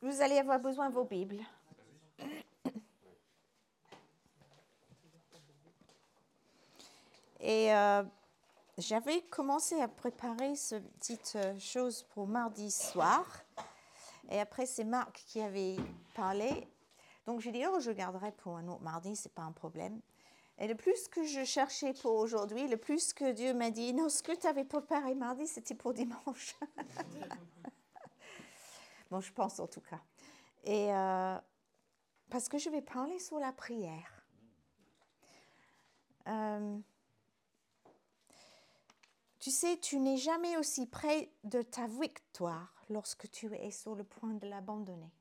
Vous allez avoir besoin de vos Bibles. Et euh, j'avais commencé à préparer cette petite euh, chose pour mardi soir. Et après, c'est Marc qui avait parlé. Donc, j'ai dit, oh, je garderai pour un autre mardi, c'est pas un problème. Et le plus que je cherchais pour aujourd'hui, le plus que Dieu m'a dit, non, ce que tu avais préparé mardi, c'était pour dimanche. bon, je pense en tout cas. Et euh, parce que je vais parler sur la prière. Euh, tu sais, tu n'es jamais aussi près de ta victoire lorsque tu es sur le point de l'abandonner.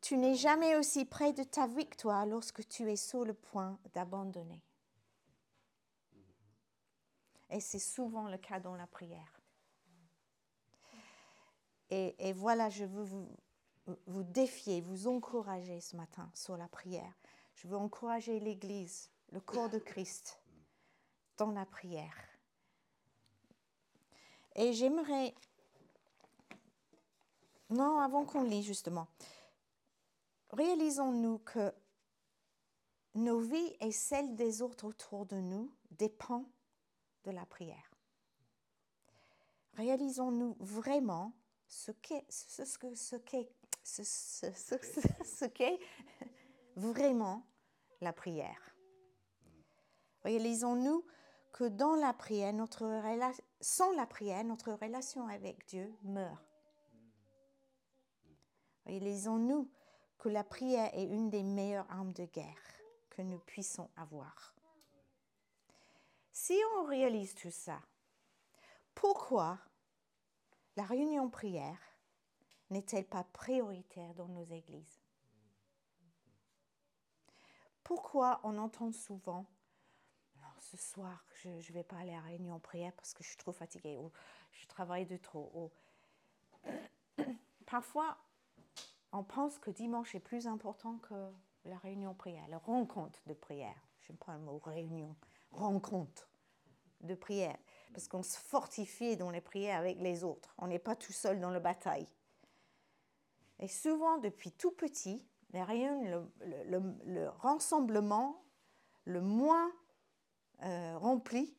Tu n'es jamais aussi près de ta victoire lorsque tu es sur le point d'abandonner. Et c'est souvent le cas dans la prière. Et, voilà, je veux vous, défier, vous encourager ce matin sur la prière. Je veux encourager l'Église, le corps de Christ, dans la prière. Et j'aimerais... Non, avant qu'on lit justement réalisons-nous que nos vies et celles des autres autour de nous dépendent de la prière. Réalisons-nous vraiment ce qu'est ce, ce, ce, ce qu'est vraiment la prière. Réalisons-nous que dans la prière, notre sans la prière, notre relation avec Dieu meurt. Réalisons-nous que la prière est une des meilleures armes de guerre que nous puissions avoir. Si on réalise tout ça, pourquoi la réunion prière n'est-elle pas prioritaire dans nos églises? Pourquoi on entend souvent ce soir, je ne vais pas aller à la réunion prière parce que je suis trop fatiguée ou je travaille de trop. Parfois, on pense que dimanche est plus important que la réunion prière, la rencontre de prière. Je n'aime pas le mot réunion, rencontre de prière, parce qu'on se fortifie dans les prières avec les autres. On n'est pas tout seul dans la bataille. Et souvent, depuis tout petit, le, rassemblement le moins euh, rempli,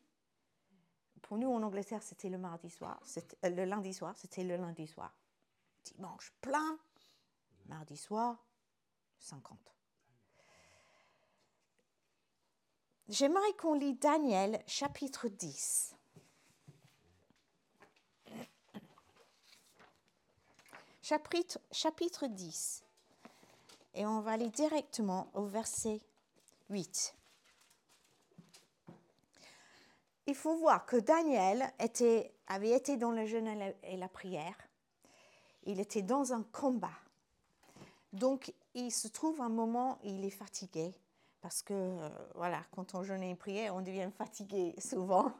pour nous en Angleterre, c'était le mardi soir, euh, le lundi soir, c'était le lundi soir. Dimanche plein, Mardi soir, 50. J'aimerais qu'on lit Daniel chapitre 10. Chapitre, chapitre 10. Et on va aller directement au verset 8. Il faut voir que Daniel avait été dans le jeûne et la prière. Il était dans un combat. Donc, il se trouve un moment, il est fatigué, parce que, euh, voilà, quand on jeûne et prie, on devient fatigué souvent,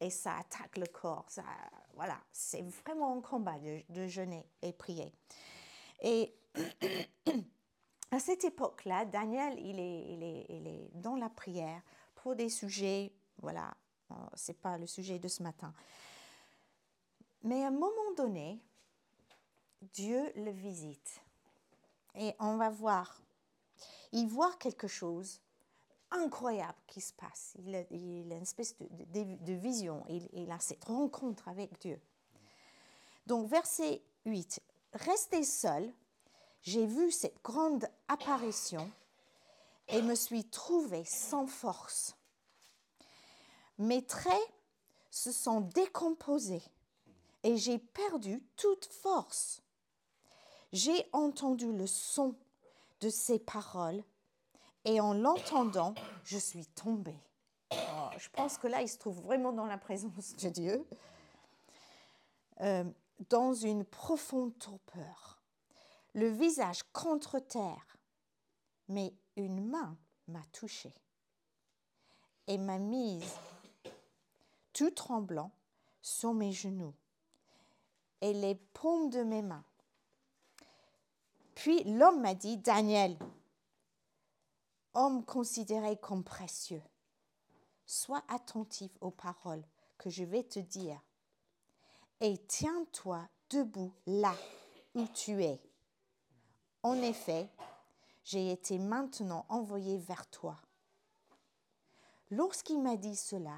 et ça attaque le corps. Ça, voilà, c'est vraiment un combat de, jeûner et prier. Et à cette époque-là, Daniel, il est, il, est, dans la prière pour des sujets, voilà, euh, c'est pas le sujet de ce matin. Mais à un moment donné, Dieu le visite et on va voir. Il voit quelque chose incroyable qui se passe. Il a, une espèce de, vision. Il, il, a cette rencontre avec Dieu. Donc, verset 8. Restez seul. J'ai vu cette grande apparition et me suis trouvé sans force. Mes traits se sont décomposés et j'ai perdu toute force j'ai entendu le son de ses paroles et en l'entendant, je suis tombée. Oh, je pense que là, il se trouve vraiment dans la présence de Dieu, euh, dans une profonde torpeur, le visage contre terre, mais une main m'a touchée et m'a mise tout tremblant sur mes genoux et les paumes de mes mains. Puis l'homme m'a dit, Daniel, homme considéré comme précieux, sois attentif aux paroles que je vais te dire et tiens-toi debout là où tu es. En effet, j'ai été maintenant envoyé vers toi. Lorsqu'il m'a dit cela,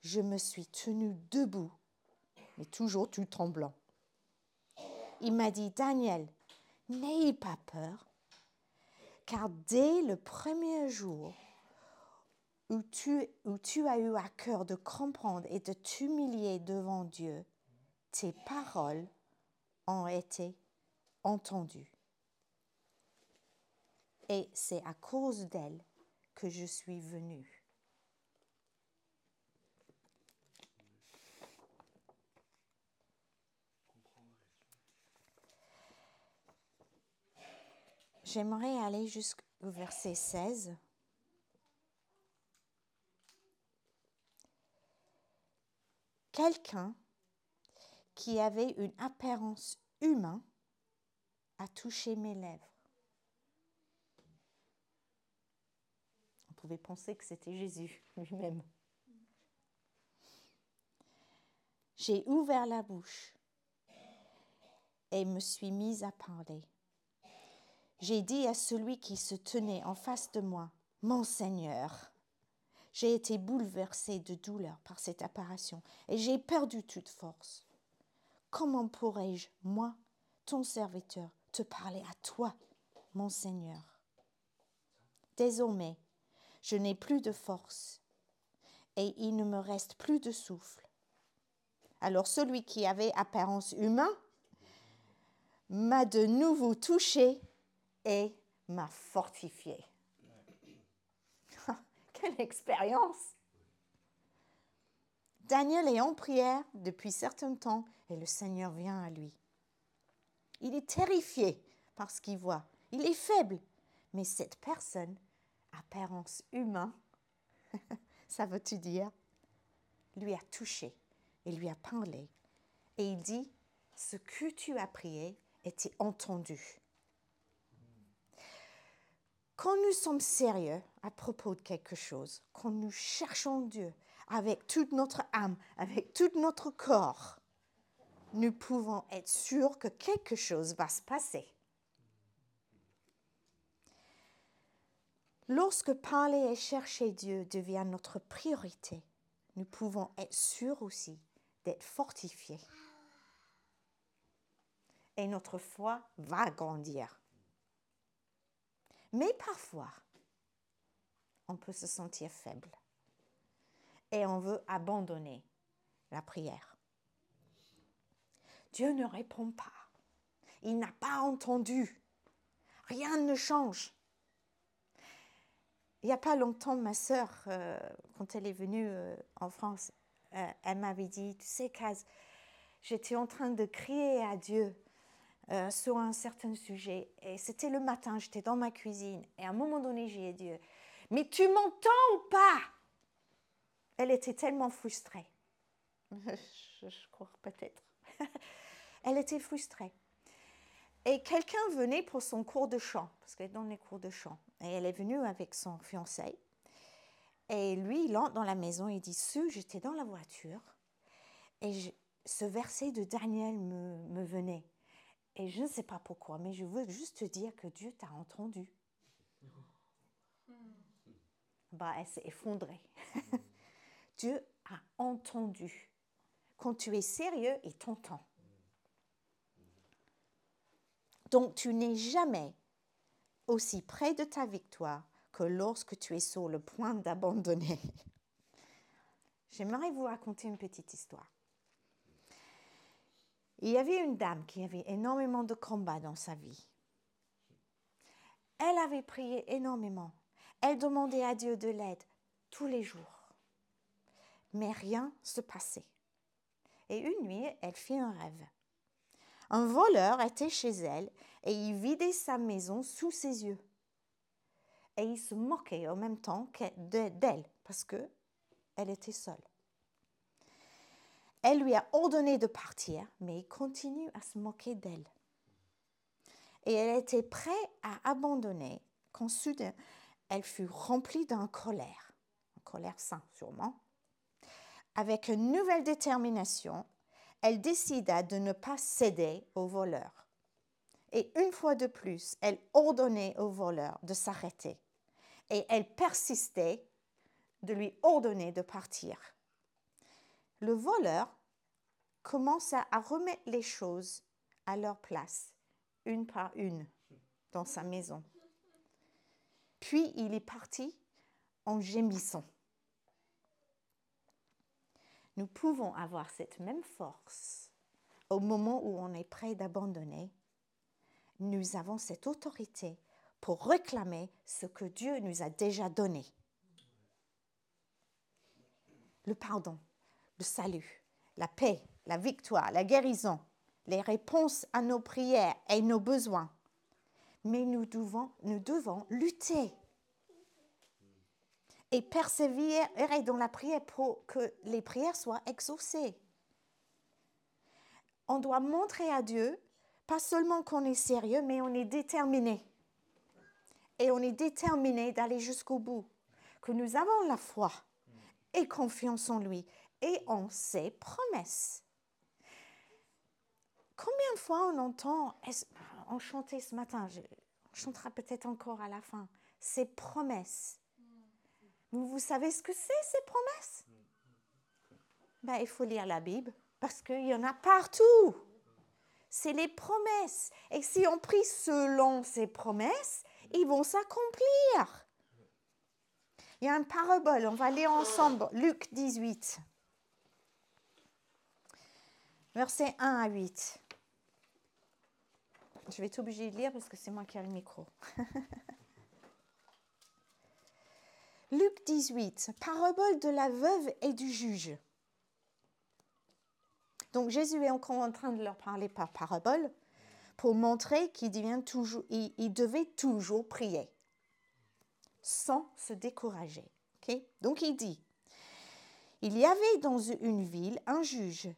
je me suis tenu debout, mais toujours tout tremblant. Il m'a dit, Daniel, n'ayez pas peur, car dès le premier jour où tu, as eu à cœur de comprendre et de t'humilier devant Dieu, tes paroles ont été entendues. Et c'est à cause d'elles que je suis venu. J'aimerais aller jusqu'au verset 16. Quelqu'un qui avait une apparence humaine a touché mes lèvres. On pouvait penser que c'était Jésus lui-même. J'ai ouvert la bouche et me suis mise à parler. J'ai dit à celui qui se tenait en face de moi, Mon Seigneur, j'ai été bouleversée de douleur par cette apparition et j'ai perdu toute force. Comment pourrais-je, moi, ton serviteur, te parler à toi, mon Seigneur? Désormais, je n'ai plus de force et il ne me reste plus de souffle. Alors celui qui avait apparence humaine m'a de nouveau touché et m'a fortifié. Quelle expérience Daniel est en prière depuis certain temps et le Seigneur vient à lui. Il est terrifié par ce qu'il voit. Il est faible. Mais cette personne, apparence humaine, ça veut-tu dire, lui a touché et lui a parlé. Et il dit, ce que tu as prié était entendu. Quand nous sommes sérieux à propos de quelque chose, quand nous cherchons Dieu avec toute notre âme, avec tout notre corps, nous pouvons être sûrs que quelque chose va se passer. Lorsque parler et chercher Dieu devient notre priorité, nous pouvons être sûrs aussi d'être fortifiés. Et notre foi va grandir. Mais parfois, on peut se sentir faible et on veut abandonner la prière. Dieu ne répond pas. Il n'a pas entendu. Rien ne change. Il n'y a pas longtemps, ma sœur, euh, quand elle est venue euh, en France, euh, elle m'avait dit, tu sais, Kaz, j'étais en train de crier à Dieu euh, sur un certain sujet. Et c'était le matin, j'étais dans ma cuisine. Et à un moment donné, j'ai dit, mais tu m'entends ou pas? Elle était tellement frustrée. je, crois peut-être. Elle était frustrée. Et quelqu'un venait pour son cours de chant, parce qu'elle dans les cours de chant. Et elle est venue avec son fiancé. Et lui, il entre dans la maison, il dit, Sue, j'étais dans la voiture. Et ce verset de Daniel me, me venait. Et je ne sais pas pourquoi, mais je veux juste te dire que Dieu t'a entendu. Bah, elle s'est effondrée. Dieu a entendu. Quand tu es sérieux, il t'entend. Donc tu n'es jamais aussi près de ta victoire que lorsque tu es sur le point d'abandonner. J'aimerais vous raconter une petite histoire. Il y avait une dame qui avait énormément de combats dans sa vie. Elle avait prié énormément. Elle demandait à Dieu de l'aide tous les jours. Mais rien ne se passait. Et une nuit, elle fit un rêve. Un voleur était chez elle et il vidait sa maison sous ses yeux. Et il se moquait en même temps d'elle parce que elle était seule. Elle lui a ordonné de partir, mais il continue à se moquer d'elle. Et elle était prête à abandonner quand soudain elle fut remplie d'un colère, une colère sainte sûrement. Avec une nouvelle détermination, elle décida de ne pas céder aux voleurs. Et une fois de plus, elle ordonnait aux voleurs de s'arrêter. Et elle persistait de lui ordonner de partir. Le voleur commença à remettre les choses à leur place, une par une, dans sa maison. Puis il est parti en gémissant. Nous pouvons avoir cette même force au moment où on est prêt d'abandonner. Nous avons cette autorité pour réclamer ce que Dieu nous a déjà donné. Le pardon, le salut, la paix, la victoire, la guérison, les réponses à nos prières et nos besoins. Mais nous devons, nous devons lutter et persévérer dans la prière pour que les prières soient exaucées. On doit montrer à Dieu, pas seulement qu'on est sérieux, mais on est déterminé. Et on est déterminé d'aller jusqu'au bout, que nous avons la foi et confiance en lui et en ses promesses. Combien de fois on entend, on chantait ce matin, on chantera peut-être encore à la fin, ces promesses vous, savez ce que c'est, ces promesses? Ben, Il faut lire la Bible parce qu'il y en a partout. C'est les promesses. Et si on prie selon ces promesses, ils vont s'accomplir. Il y a un parabole, on va lire ensemble, Luc 18, versets 1 à 8. Je vais être obligée de lire parce que c'est moi qui ai le micro. Luc 18, parabole de la veuve et du juge. Donc Jésus est encore en train de leur parler par parabole pour montrer qu'il toujours, il, devait toujours prier sans se décourager. Donc il dit, il y avait dans une ville un juge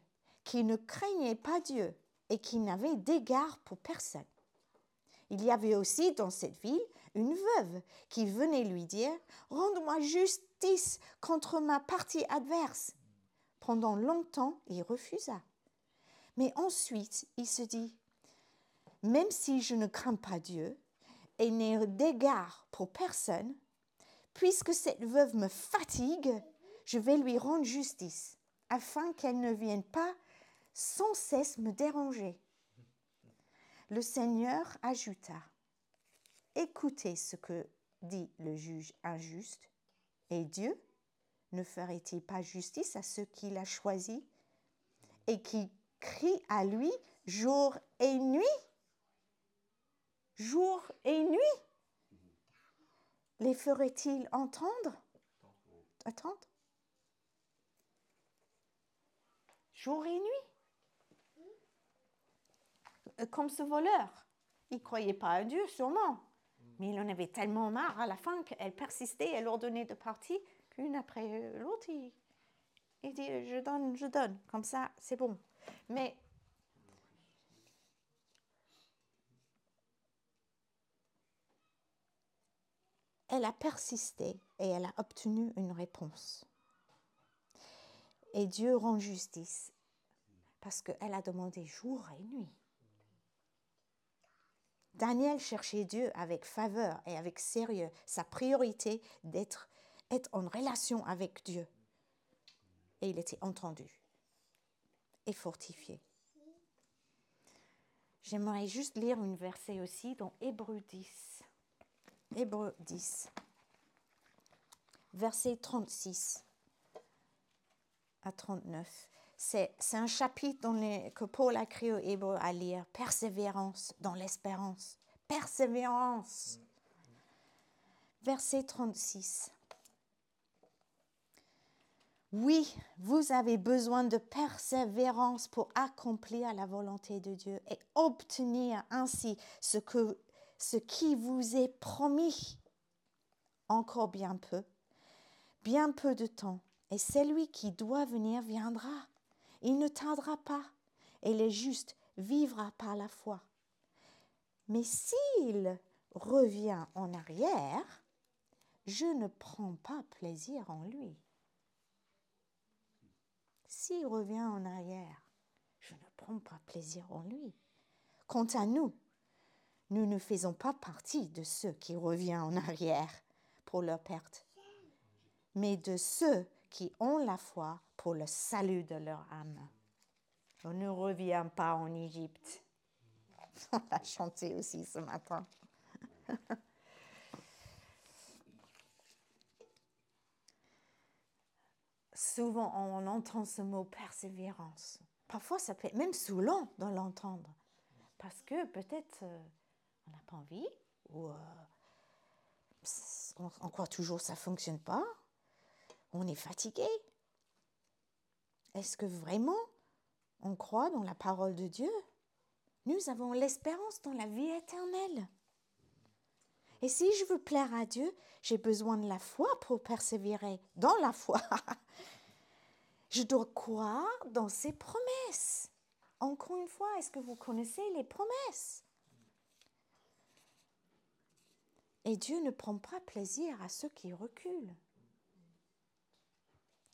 qui ne craignait pas Dieu et qui n'avait d'égard pour personne. Il y avait aussi dans cette ville une veuve qui venait lui dire Rends-moi justice contre ma partie adverse. Pendant longtemps, il refusa. Mais ensuite, il se dit Même si je ne crains pas Dieu et n'ai d'égard pour personne, puisque cette veuve me fatigue, je vais lui rendre justice, afin qu'elle ne vienne pas sans cesse me déranger. Le Seigneur ajouta, Écoutez ce que dit le juge injuste, et Dieu ne ferait-il pas justice à ceux qu'il a choisis et qui crient à lui jour et nuit? Jour et nuit? Les ferait-il entendre? Attendre Jour et nuit? Comme ce voleur. Il ne croyait pas à Dieu, sûrement. Mais il en avait tellement marre à la fin qu'elle persistait, elle ordonnait de partir, qu'une après l'autre, il, il dit Je donne, je donne. Comme ça, c'est bon. Mais elle a persisté et elle a obtenu une réponse. Et Dieu rend justice parce qu'elle a demandé jour et nuit. Daniel cherchait Dieu avec faveur et avec sérieux. Sa priorité d'être être en relation avec Dieu. Et il était entendu et fortifié. J'aimerais juste lire une verset aussi dans Hébreu 10. Hébreu 10. Verset 36 à 39. C'est un chapitre que Paul a créé au Hébreu à lire. Persévérance dans l'espérance. Persévérance. Verset 36. Oui, vous avez besoin de persévérance pour accomplir la volonté de Dieu et obtenir ainsi ce, que, ce qui vous est promis. Encore bien peu, bien peu de temps, et celui qui doit venir viendra. Il ne tardera pas, et le juste vivra par la foi. Mais s'il revient en arrière, je ne prends pas plaisir en lui. S'il revient en arrière, prend pas plaisir en lui. Quant à nous, nous ne faisons pas partie de ceux qui reviennent en arrière pour leur perte, mais de ceux qui ont la foi pour le salut de leur âme. On ne revient pas en Égypte. On l'a chanté aussi ce matin. Souvent, on entend ce mot persévérance. Parfois, ça peut être même saoulant de l'entendre. Parce que peut-être euh, on n'a pas envie ou euh, on, croit toujours que ça ne fonctionne pas. On est fatigué. Est-ce que vraiment on croit dans la parole de Dieu? Nous avons l'espérance dans la vie éternelle. Et si je veux plaire à Dieu, j'ai besoin de la foi pour persévérer dans la foi. je dois croire dans ses promesses. Encore une fois, est-ce que vous connaissez les promesses? Et Dieu ne prend pas plaisir à ceux qui reculent.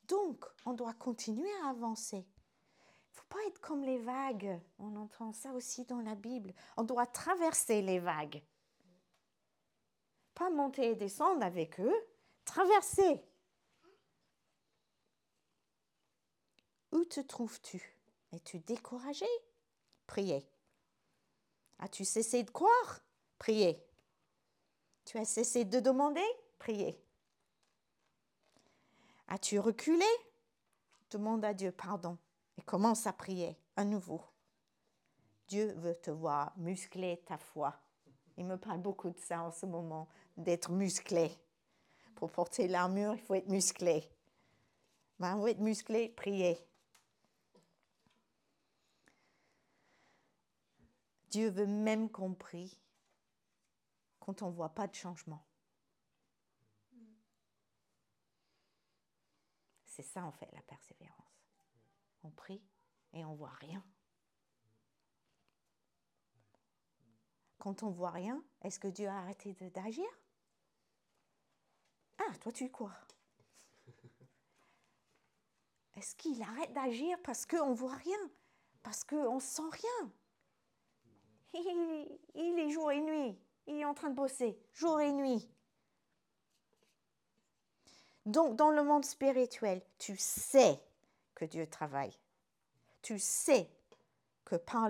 Donc, on doit continuer à avancer. Il ne faut pas être comme les vagues. On entend ça aussi dans la Bible. On doit traverser les vagues. Pas monter et descendre avec eux, traverser. Où te trouves-tu? Es-tu découragé? Priez. As-tu cessé de croire? Priez. Tu as cessé de demander? Priez. As-tu reculé? Demande à Dieu pardon et commence à prier à nouveau. Dieu veut te voir muscler ta foi. Il me parle beaucoup de ça en ce moment, d'être musclé. Pour porter l'armure, il faut être musclé. Ben, faut être musclé, prier. Dieu veut même qu'on prie quand on ne voit pas de changement. C'est ça en fait la persévérance. On prie et on ne voit rien. quand on voit rien, est-ce que Dieu a arrêté d'agir? Ah, toi tu crois. Est-ce qu'il arrête d'agir parce qu'on ne voit rien? Parce qu'on ne sent rien? Il, il est jour et nuit. Il est en train de bosser jour et nuit. Donc, dans le monde spirituel, tu sais que Dieu travaille. Tu sais que par,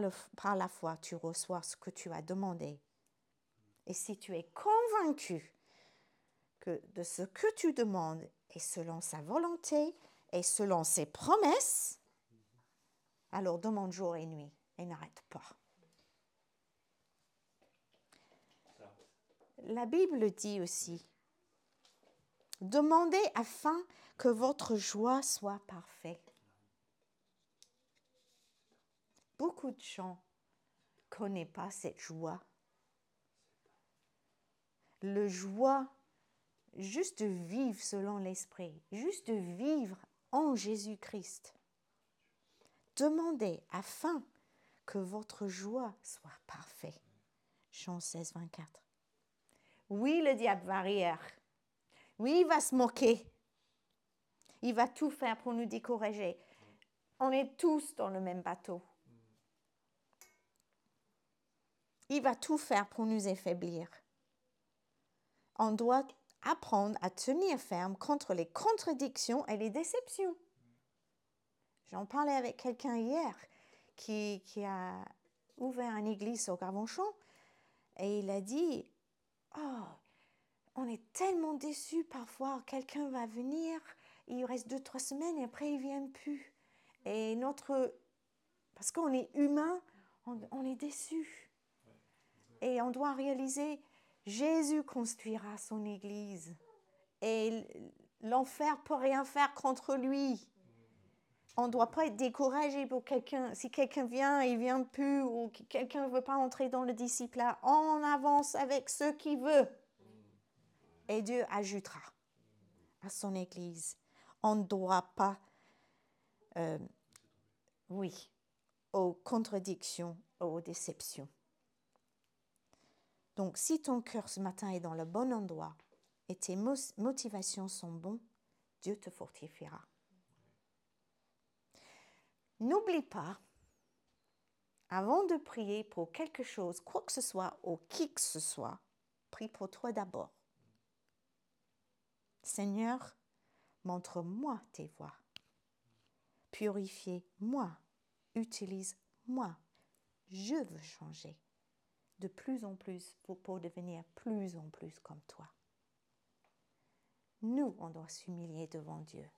la foi, tu reçois ce que tu as demandé. Et si tu es convaincu que de ce que tu demandes est selon sa volonté et selon ses promesses, alors demande jour et nuit et n'arrête pas. La Bible dit aussi, demandez afin que votre joie soit parfaite. Beaucoup de gens ne connaissent pas cette joie. Le joie, juste de vivre selon l'Esprit, juste de vivre en Jésus-Christ. Demandez afin que votre joie soit parfaite. Jean 16, 24. Oui, le diable va rire. Oui, il va se moquer. Il va tout faire pour nous décourager. On est tous dans le même bateau. Il va tout faire pour nous affaiblir. On doit apprendre à tenir ferme contre les contradictions et les déceptions. J'en parlais avec quelqu'un hier qui, a ouvert une église au Gravonchon et il a dit Oh, on est tellement déçus parfois, quelqu'un va venir, il reste deux, trois semaines et après il ne vient plus. Et notre. Parce qu'on est humain, on, est déçus. Et on doit réaliser, Jésus construira son Église. Et l'enfer peut rien faire contre lui. On ne doit pas être découragé pour quelqu'un. Si quelqu'un vient et vient plus, ou quelqu'un ne veut pas entrer dans le disciple, on avance avec ce qu'il veut. Et Dieu ajoutera à son Église. On ne doit pas, euh, oui, aux contradictions, aux déceptions. Donc, si ton cœur ce matin est dans le bon endroit et tes motivations sont bonnes, Dieu te fortifiera. N'oublie pas avant de prier pour quelque chose, quoi que ce soit, ou qui que ce soit, prie pour toi d'abord. Seigneur, montre-moi tes voies. Purifiez-moi. Utilise-moi. Je veux changer de plus en plus pour, pour devenir plus en plus comme toi. Nous, on doit s'humilier devant Dieu.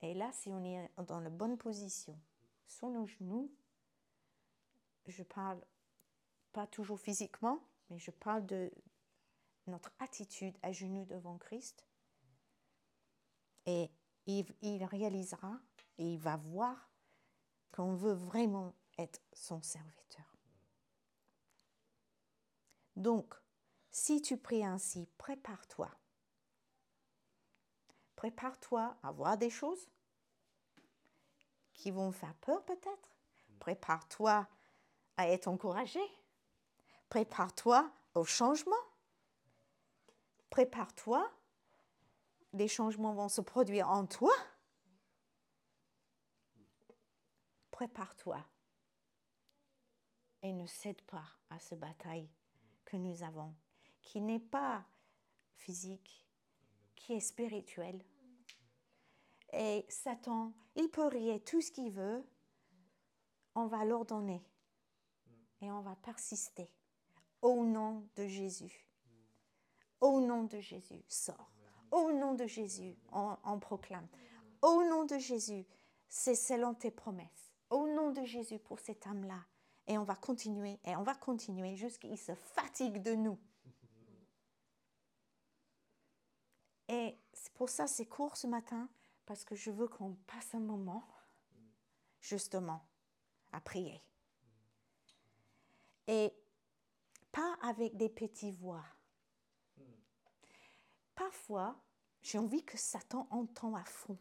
Et là, si on est dans la bonne position, sur nos genoux, je parle pas toujours physiquement, mais je parle de notre attitude à genoux devant Christ. Et il, réalisera et il va voir qu'on veut vraiment être son serviteur. Donc, si tu pries ainsi, prépare-toi. Prépare-toi à voir des choses qui vont faire peur peut-être. Prépare-toi à être encouragé. Prépare-toi au changement. Prépare-toi. Les changements vont se produire en toi. Prépare-toi. Et ne cède pas à ce bataille que nous avons, qui n'est pas physique, qui est spirituel. Et Satan, il peut rier tout ce qu'il veut, on va l'ordonner et on va persister. Au nom de Jésus. Au nom de Jésus, sors. Au nom de Jésus, on, proclame. Au nom de Jésus, c'est selon tes promesses. Au nom de Jésus pour cette âme-là. Et on va continuer, et on va continuer jusqu'à qu'il se fatigue de nous. Et c'est pour ça c'est court ce matin, parce que je veux qu'on passe un moment, justement, à prier et pas avec des petits voix. Parfois, j'ai envie que Satan entend à fond.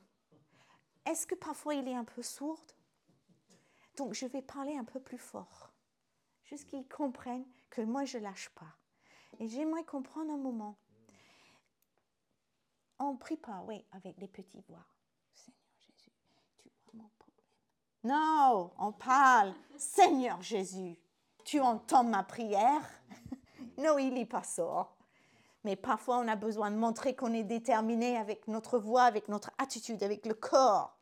Est-ce que parfois il est un peu sourd Donc je vais parler un peu plus fort, juste qu'ils comprennent que moi je lâche pas. Et j'aimerais comprendre un moment. On prie pas, oui, avec des petits voix. Seigneur Jésus, tu vois mon problème. Non, on parle. Seigneur Jésus, tu entends ma prière? Non, il n'est pas ça. Mais parfois, on a besoin de montrer qu'on est déterminé avec notre voix, avec notre attitude, avec le corps.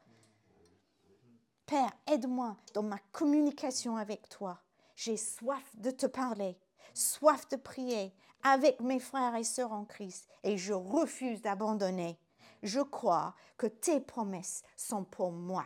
Père, aide-moi dans ma communication avec toi. J'ai soif de te parler, soif de prier avec mes frères et sœurs en Christ et je refuse d'abandonner. Je crois que tes promesses sont pour moi.